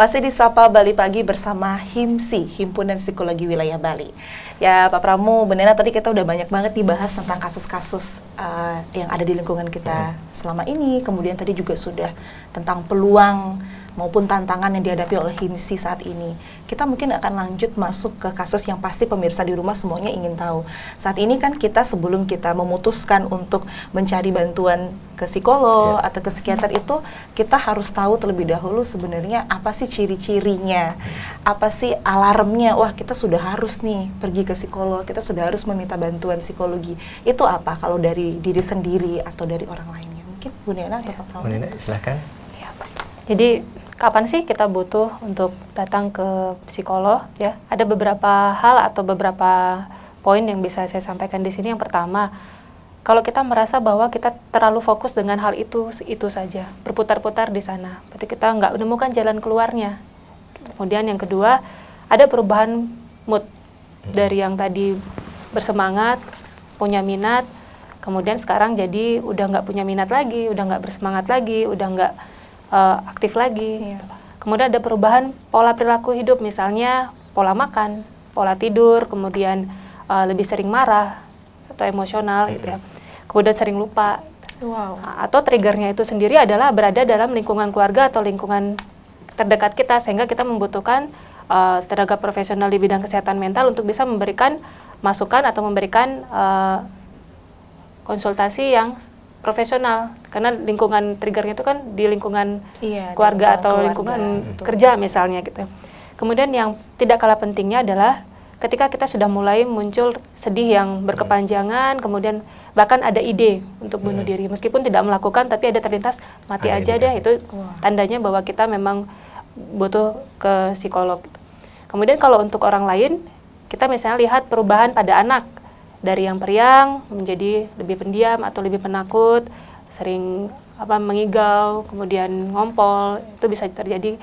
Masih di Sapa Bali Pagi bersama HIMSI, Himpunan Psikologi Wilayah Bali. Ya Pak Pramu, benar tadi kita udah banyak banget dibahas tentang kasus-kasus uh, yang ada di lingkungan kita selama ini. Kemudian tadi juga sudah tentang peluang maupun tantangan yang dihadapi oleh HIMSI saat ini. Kita mungkin akan lanjut masuk ke kasus yang pasti pemirsa di rumah semuanya ingin tahu. Saat ini kan kita sebelum kita memutuskan untuk mencari bantuan ke psikolog yeah. atau ke psikiater itu kita harus tahu terlebih dahulu sebenarnya apa sih ciri-cirinya, apa sih alarmnya. Wah kita sudah harus nih pergi ke psikolog, kita sudah harus meminta bantuan psikologi. Itu apa kalau dari diri sendiri atau dari orang lainnya? Mungkin Bu Nena atau Pak Pramu? Bu Nena silahkan. Jadi kapan sih kita butuh untuk datang ke psikolog ya? Ada beberapa hal atau beberapa poin yang bisa saya sampaikan di sini. Yang pertama kalau kita merasa bahwa kita terlalu fokus dengan hal itu itu saja berputar-putar di sana berarti kita nggak menemukan jalan keluarnya. Kemudian yang kedua ada perubahan mood dari yang tadi bersemangat punya minat kemudian sekarang jadi udah nggak punya minat lagi udah nggak bersemangat lagi udah nggak uh, aktif lagi. Yeah. Kemudian ada perubahan pola perilaku hidup, misalnya pola makan, pola tidur, kemudian uh, lebih sering marah atau emosional gitu ya. Kemudian sering lupa. Wow. Atau triggernya itu sendiri adalah berada dalam lingkungan keluarga atau lingkungan terdekat kita sehingga kita membutuhkan uh, tenaga profesional di bidang kesehatan mental untuk bisa memberikan masukan atau memberikan uh, konsultasi yang profesional karena lingkungan triggernya itu kan di lingkungan iya, keluarga atau keluarga, lingkungan betul. kerja misalnya gitu. Kemudian yang tidak kalah pentingnya adalah ketika kita sudah mulai muncul sedih yang berkepanjangan, kemudian bahkan ada ide untuk bunuh diri. Meskipun tidak melakukan tapi ada terlintas mati ah, aja deh. itu tandanya bahwa kita memang butuh ke psikolog. Kemudian kalau untuk orang lain kita misalnya lihat perubahan pada anak. Dari yang periang menjadi lebih pendiam atau lebih penakut, sering apa mengigau, kemudian ngompol, itu bisa terjadi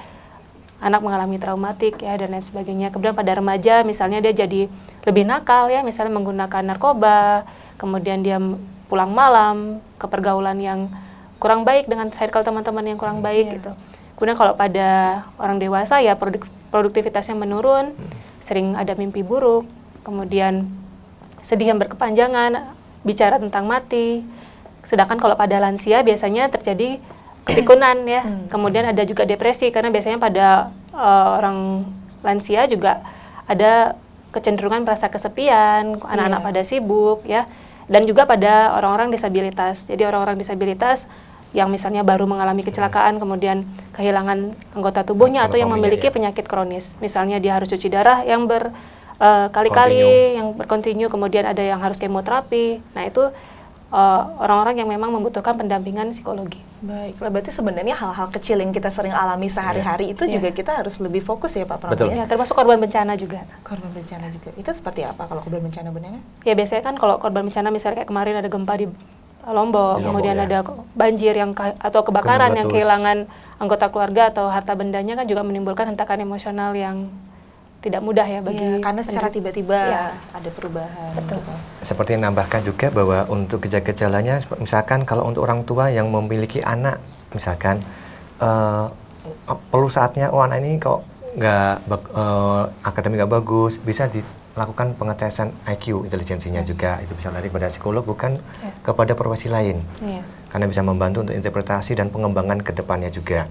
anak mengalami traumatik ya dan lain sebagainya. Kemudian pada remaja misalnya dia jadi lebih nakal ya, misalnya menggunakan narkoba, kemudian dia pulang malam ke pergaulan yang kurang baik dengan circle teman-teman yang kurang baik yeah. gitu. Kemudian kalau pada orang dewasa ya produktivitasnya menurun, sering ada mimpi buruk, kemudian sedih yang berkepanjangan, bicara tentang mati. Sedangkan kalau pada lansia biasanya terjadi kepikunan ya. Hmm. Kemudian ada juga depresi karena biasanya pada uh, orang lansia juga ada kecenderungan merasa kesepian, anak-anak yeah. pada sibuk ya. Dan juga pada orang-orang disabilitas. Jadi orang-orang disabilitas yang misalnya baru mengalami kecelakaan kemudian kehilangan anggota tubuhnya atau yang memiliki ya. penyakit kronis. Misalnya dia harus cuci darah yang ber uh, kali-kali yang berkontinu kemudian ada yang harus kemoterapi nah itu eh, orang-orang uh, yang memang membutuhkan pendampingan psikologi. Baik, berarti sebenarnya hal-hal kecil yang kita sering alami sehari-hari yeah. itu yeah. juga kita harus lebih fokus ya Pak Prabowo. Betul. Ya, termasuk korban bencana juga. Korban bencana juga. Itu seperti apa kalau korban bencana benarnya? Ya biasanya kan kalau korban bencana misalnya kayak kemarin ada gempa di Lombok, Lombok kemudian ya. ada banjir yang atau kebakaran yang kehilangan anggota keluarga atau harta bendanya kan juga menimbulkan hentakan emosional yang tidak mudah ya bagi ya, karena secara tiba-tiba ya. ada perubahan. Betul. Gitu. Seperti menambahkan juga bahwa untuk gejala-gejalanya, misalkan kalau untuk orang tua yang memiliki anak, misalkan uh, perlu saatnya, oh anak ini kok nggak uh, akademik nggak bagus, bisa dilakukan pengetesan IQ intelijensinya ya. juga. Itu bisa lari pada psikolog bukan ya. kepada profesi lain, ya. karena bisa membantu untuk interpretasi dan pengembangan ke depannya juga.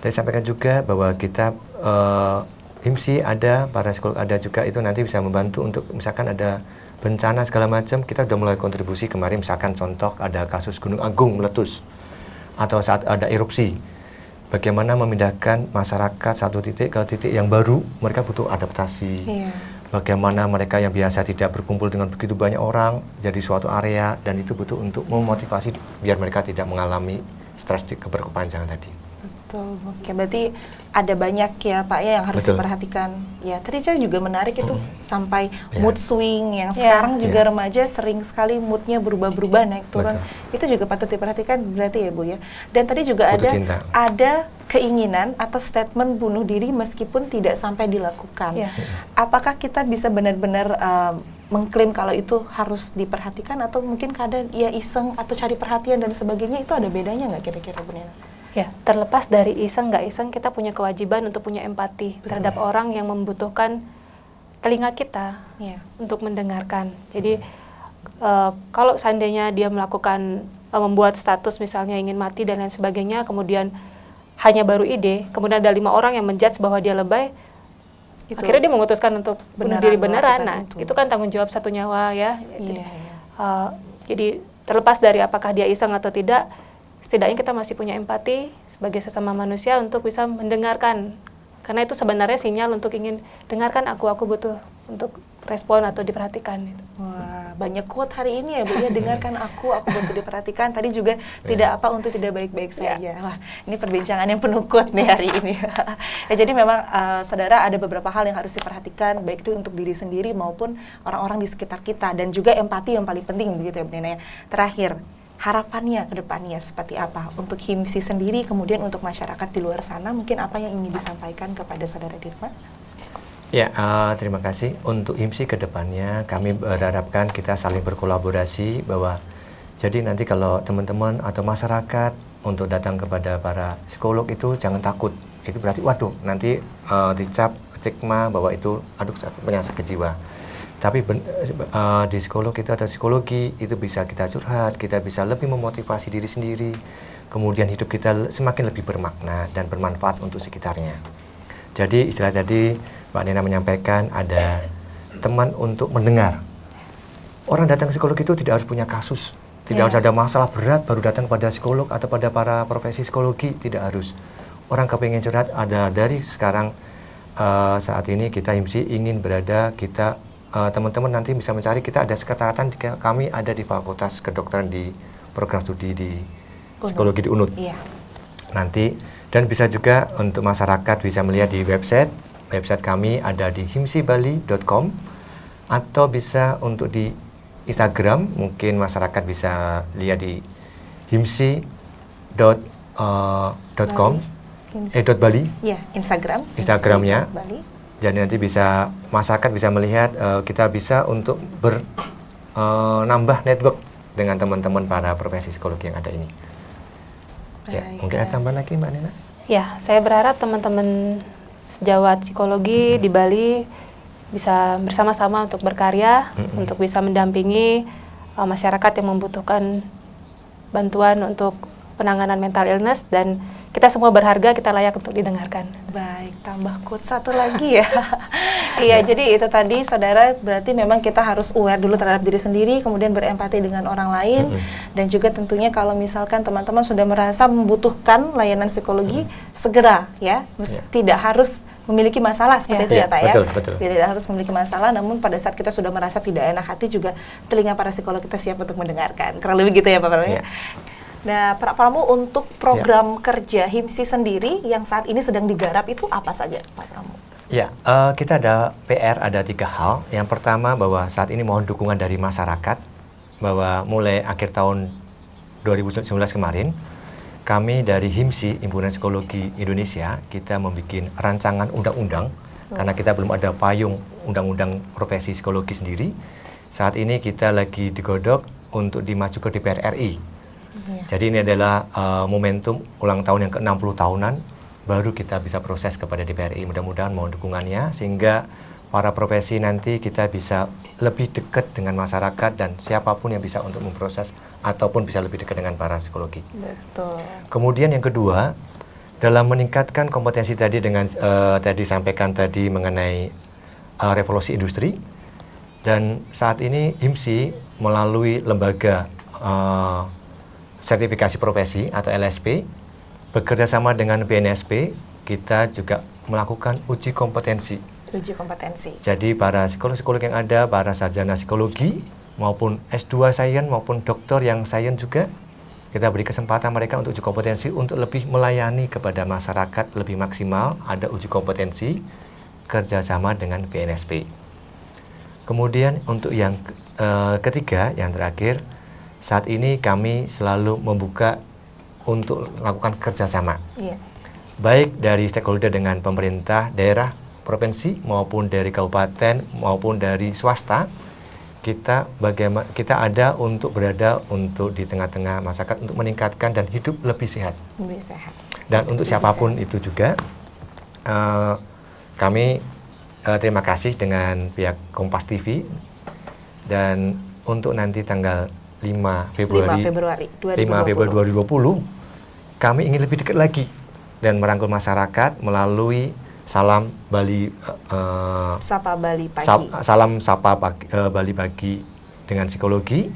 Tadi sampaikan juga bahwa kita uh, HIMSI ada, para psikolog ada juga itu nanti bisa membantu untuk misalkan ada bencana segala macam kita sudah mulai kontribusi kemarin misalkan contoh ada kasus Gunung Agung meletus atau saat ada erupsi. Bagaimana memindahkan masyarakat satu titik ke titik yang baru mereka butuh adaptasi. Yeah. bagaimana mereka yang biasa tidak berkumpul dengan begitu banyak orang jadi suatu area dan itu butuh untuk memotivasi biar mereka tidak mengalami stres keberkepanjangan tadi Betul. Oke, berarti ada banyak ya Pak ya yang harus Betul. diperhatikan. Ya, tadi saya juga menarik itu hmm. sampai yeah. mood swing yang yeah. sekarang juga yeah. remaja sering sekali moodnya berubah-berubah naik turun. Betul. Itu juga patut diperhatikan berarti ya Bu ya. Dan tadi juga Putus ada cinta. ada keinginan atau statement bunuh diri meskipun tidak sampai dilakukan. Yeah. Apakah kita bisa benar-benar uh, mengklaim kalau itu harus diperhatikan atau mungkin kadang ya iseng atau cari perhatian dan sebagainya itu ada bedanya nggak kira-kira Bu Nena? Ya, terlepas dari iseng nggak iseng, kita punya kewajiban untuk punya empati Betul. terhadap orang yang membutuhkan telinga kita Iya. untuk mendengarkan. Jadi eh, kalau seandainya dia melakukan eh, membuat status misalnya ingin mati dan lain sebagainya, kemudian hanya baru ide, kemudian ada lima orang yang menjudge bahwa dia lebay, Itu akhirnya dia memutuskan untuk bunuh diri beneran. Nah, itu. itu. kan tanggung jawab satu nyawa ya. Jadi, iya. eh, jadi terlepas dari apakah dia iseng atau tidak, setidaknya kita masih punya empati sebagai sesama manusia untuk bisa mendengarkan. Karena itu sebenarnya sinyal untuk ingin dengarkan aku, aku butuh untuk respon atau diperhatikan. gitu. Wah, banyak quote hari ini ya Bu ya, dengarkan aku, aku butuh diperhatikan. Tadi juga tidak apa untuk tidak baik-baik Ya. saja. Wah, ini perbincangan yang penuh quote nih hari ini. ya jadi memang eh, saudara ada beberapa hal yang harus diperhatikan baik itu untuk diri sendiri maupun orang-orang di sekitar kita dan juga empati yang paling penting begitu ya Bu Nena ya. Terakhir, harapannya ke depannya seperti apa untuk HIMSI sendiri kemudian untuk masyarakat di luar sana mungkin apa yang ingin disampaikan kepada saudara Dirma? Ya, eh, terima kasih. Untuk IMSI ke depannya, kami berharapkan kita saling berkolaborasi bahwa jadi nanti kalau teman-teman atau masyarakat untuk datang kepada para psikolog itu jangan takut. Itu berarti, waduh, nanti eh, dicap stigma bahwa itu, aduh, penyakit jiwa. Tapi ben- eh, di psikolog itu ada psikologi, itu bisa kita curhat, kita bisa lebih memotivasi diri sendiri, kemudian hidup kita semakin lebih bermakna dan bermanfaat untuk sekitarnya. Jadi istilah tadi Mbak Nena menyampaikan ada teman untuk mendengar. Orang datang ke psikolog itu tidak harus punya kasus, tidak Ya. harus ada masalah berat baru datang pada psikolog atau pada para profesi psikologi, tidak harus. Orang kepingin curhat ada dari sekarang eh, saat ini kita IMSI ingin berada kita eh, teman-teman nanti bisa mencari kita ada sekretariatan di- kami ada di Fakultas Kedokteran di program studi di Unut. psikologi di UNUD Iya. nanti dan bisa juga untuk masyarakat bisa melihat di website website kami ada di himsibali.com atau bisa untuk di Instagram mungkin masyarakat bisa lihat di himsi.com Himsi. eh dot Bali Iya, Instagram. Instagramnya. Bali. Jadi nanti bisa masyarakat bisa melihat eh, kita bisa untuk ber eh, nambah network dengan teman-teman para profesi psikologi yang ada ini ya Baik, mungkin ada ya. tambahan lagi mbak Nina Ya, saya berharap teman-teman sejawat psikologi di Bali bisa bersama-sama untuk berkarya, Mm-mm. untuk bisa mendampingi uh, masyarakat yang membutuhkan bantuan untuk penanganan mental illness dan kita semua berharga, kita layak untuk didengarkan. Baik, tambah quote satu lagi ya. Iya, jadi itu tadi saudara berarti memang kita harus aware dulu terhadap diri sendiri, kemudian berempati dengan orang lain Mm-mm. dan juga tentunya kalau misalkan teman-teman sudah merasa membutuhkan layanan psikologi, segera ya, Iya. tidak harus memiliki masalah seperti Iya. itu ya Pak ya. betul, betul. Tidak harus memiliki masalah, namun pada saat kita sudah merasa tidak enak hati juga telinga para psikolog kita siap untuk mendengarkan. Kurang lebih gitu ya Pak Pramu. ya? Nah, Pak Pramu untuk program kerja HIMSI sendiri yang saat ini sedang digarap itu apa saja Pak Pramu? Ya, eh, kita ada PR ada tiga hal. Yang pertama bahwa saat ini mohon dukungan dari masyarakat bahwa mulai akhir tahun 2019 kemarin kami dari HIMSI Himpunan Psikologi Indonesia kita membuat rancangan undang-undang karena kita belum ada payung undang-undang profesi psikologi sendiri. Saat ini kita lagi digodok untuk dimaju ke DPR RI. Iya. Jadi ini adalah uh, momentum ulang tahun yang ke-60 tahunan baru kita bisa proses kepada DPRI. Mudah-mudahan mohon dukungannya sehingga para profesi nanti kita bisa lebih dekat dengan masyarakat dan siapa pun yang bisa untuk memproses ataupun bisa lebih dekat dengan para psikologi. Betul. Kemudian yang kedua, dalam meningkatkan kompetensi tadi dengan eh, tadi sampaikan tadi mengenai eh, revolusi industri dan saat ini HIMSI melalui lembaga eh, sertifikasi profesi atau LSP bekerja sama dengan BNSP kita juga melakukan uji kompetensi. Uji kompetensi. Jadi para psikolog-psikolog yang ada, para sarjana psikologi maupun S2 sains maupun dokter yang sains juga kita beri kesempatan mereka untuk uji kompetensi untuk lebih melayani kepada masyarakat lebih maksimal. Ada uji kompetensi kerjasama dengan BNSP. Kemudian untuk yang eh, ketiga, yang terakhir, saat ini kami selalu membuka untuk melakukan kerjasama Iya. baik dari stakeholder dengan pemerintah daerah provinsi maupun dari kabupaten maupun dari swasta kita bagaimana kita ada untuk berada untuk di tengah-tengah masyarakat untuk meningkatkan dan hidup lebih sehat. Lebih sehat. Dan untuk Lebih siapa pun itu juga eh, kami eh, terima kasih dengan pihak Kompas TV dan untuk nanti tanggal 5 Februari 5 Februari 5 Februari 2020 kami ingin lebih dekat lagi dan merangkul masyarakat melalui salam Bali eh, Sapa Bali pagi. Sa- salam sapa pagi, eh, Bali pagi dengan psikologi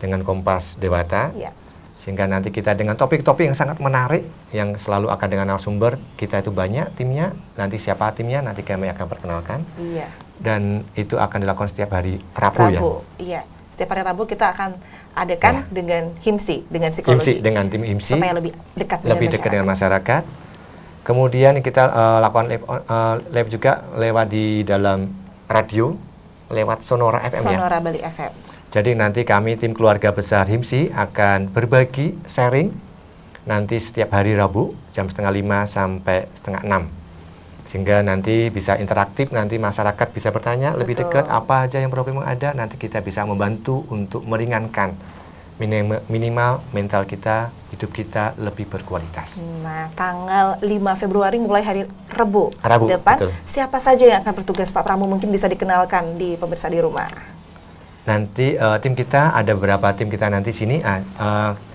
dengan Kompas Dewata Iya. sehingga nanti kita dengan topik-topik yang sangat menarik yang selalu akan dengan narasumber kita itu banyak timnya nanti siapa timnya nanti kami akan perkenalkan Iya. dan itu akan dilakukan setiap hari Rabu, ya Rabu. Iya. Setiap hari Rabu kita akan adakan Ya. dengan himsi dengan psikologi. dengan tim IMSI supaya lebih dekat lebih dengan dekat dengan masyarakat. kemudian kita eh, lakukan live, eh, live juga lewat di dalam radio lewat Sonora FM ya Sonora Bali FM. Jadi nanti kami tim keluarga besar HIMSI akan berbagi sharing nanti setiap hari Rabu jam setengah lima sampai setengah enam sehingga nanti bisa interaktif nanti masyarakat bisa bertanya lebih Betul. dekat apa aja yang problem yang ada nanti kita bisa membantu untuk meringankan minimal, minimal mental kita hidup kita lebih berkualitas. Nah, tanggal 5 Februari mulai hari Rabu, Rabu, depan. betul. Siapa saja yang akan bertugas Pak Pramu mungkin bisa dikenalkan di pemirsa di rumah. Nanti eh, tim kita ada beberapa tim kita nanti sini. ah, eh,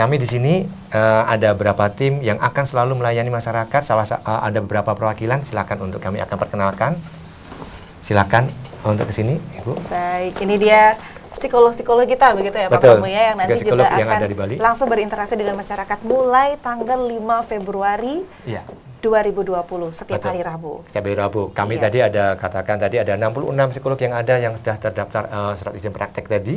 kami di sini eh, ada beberapa tim yang akan selalu melayani masyarakat. Salah sa- eh, ada beberapa perwakilan. Silakan untuk kami akan perkenalkan. Silakan untuk ke sini, Ibu. Baik, ini dia psikolog-psikolog kita begitu ya Pak Betul, Pramu ya yang nanti juga yang akan ada di Bali. langsung berinteraksi dengan masyarakat mulai tanggal 5 Februari Iya. 2020 setiap Betul. hari Rabu. Setiap hari Rabu. Kami Iya. tadi ada katakan tadi ada 66 psikolog yang ada yang sudah terdaftar eh, surat izin praktek tadi.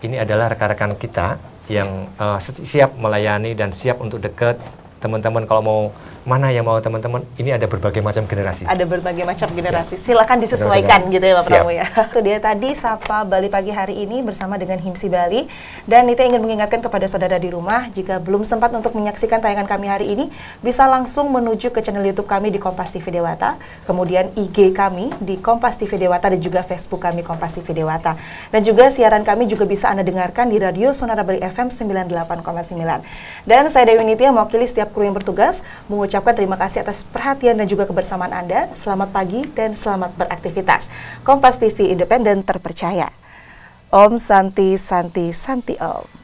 Ini adalah rekan-rekan kita yang seti- siap melayani dan siap untuk dekat. Teman-teman kalau mau mana yang mau teman-teman, ini ada berbagai macam generasi. Ada berbagai macam generasi. Silakan disesuaikan gitu ya Pak. Pramu ya. Itu dia tadi Sapa Bali pagi hari ini bersama dengan Himsi Bali. Dan Nita ingin mengingatkan kepada saudara di rumah, jika belum sempat untuk menyaksikan tayangan kami hari ini, bisa langsung menuju ke channel YouTube kami di Kompas TV Dewata, kemudian IG kami di Kompas TV Dewata dan juga Facebook kami Kompas TV Dewata. Dan juga siaran kami juga bisa Anda dengarkan di Radio Sonora Bali FM 98,9. Dan saya Dewi Nitya mewakili setiap kru yang bertugas mengucapkan terima kasih atas perhatian dan juga kebersamaan Anda. Selamat pagi dan selamat beraktivitas. Kompas TV independen terpercaya. Om Santi Santi Santi Om.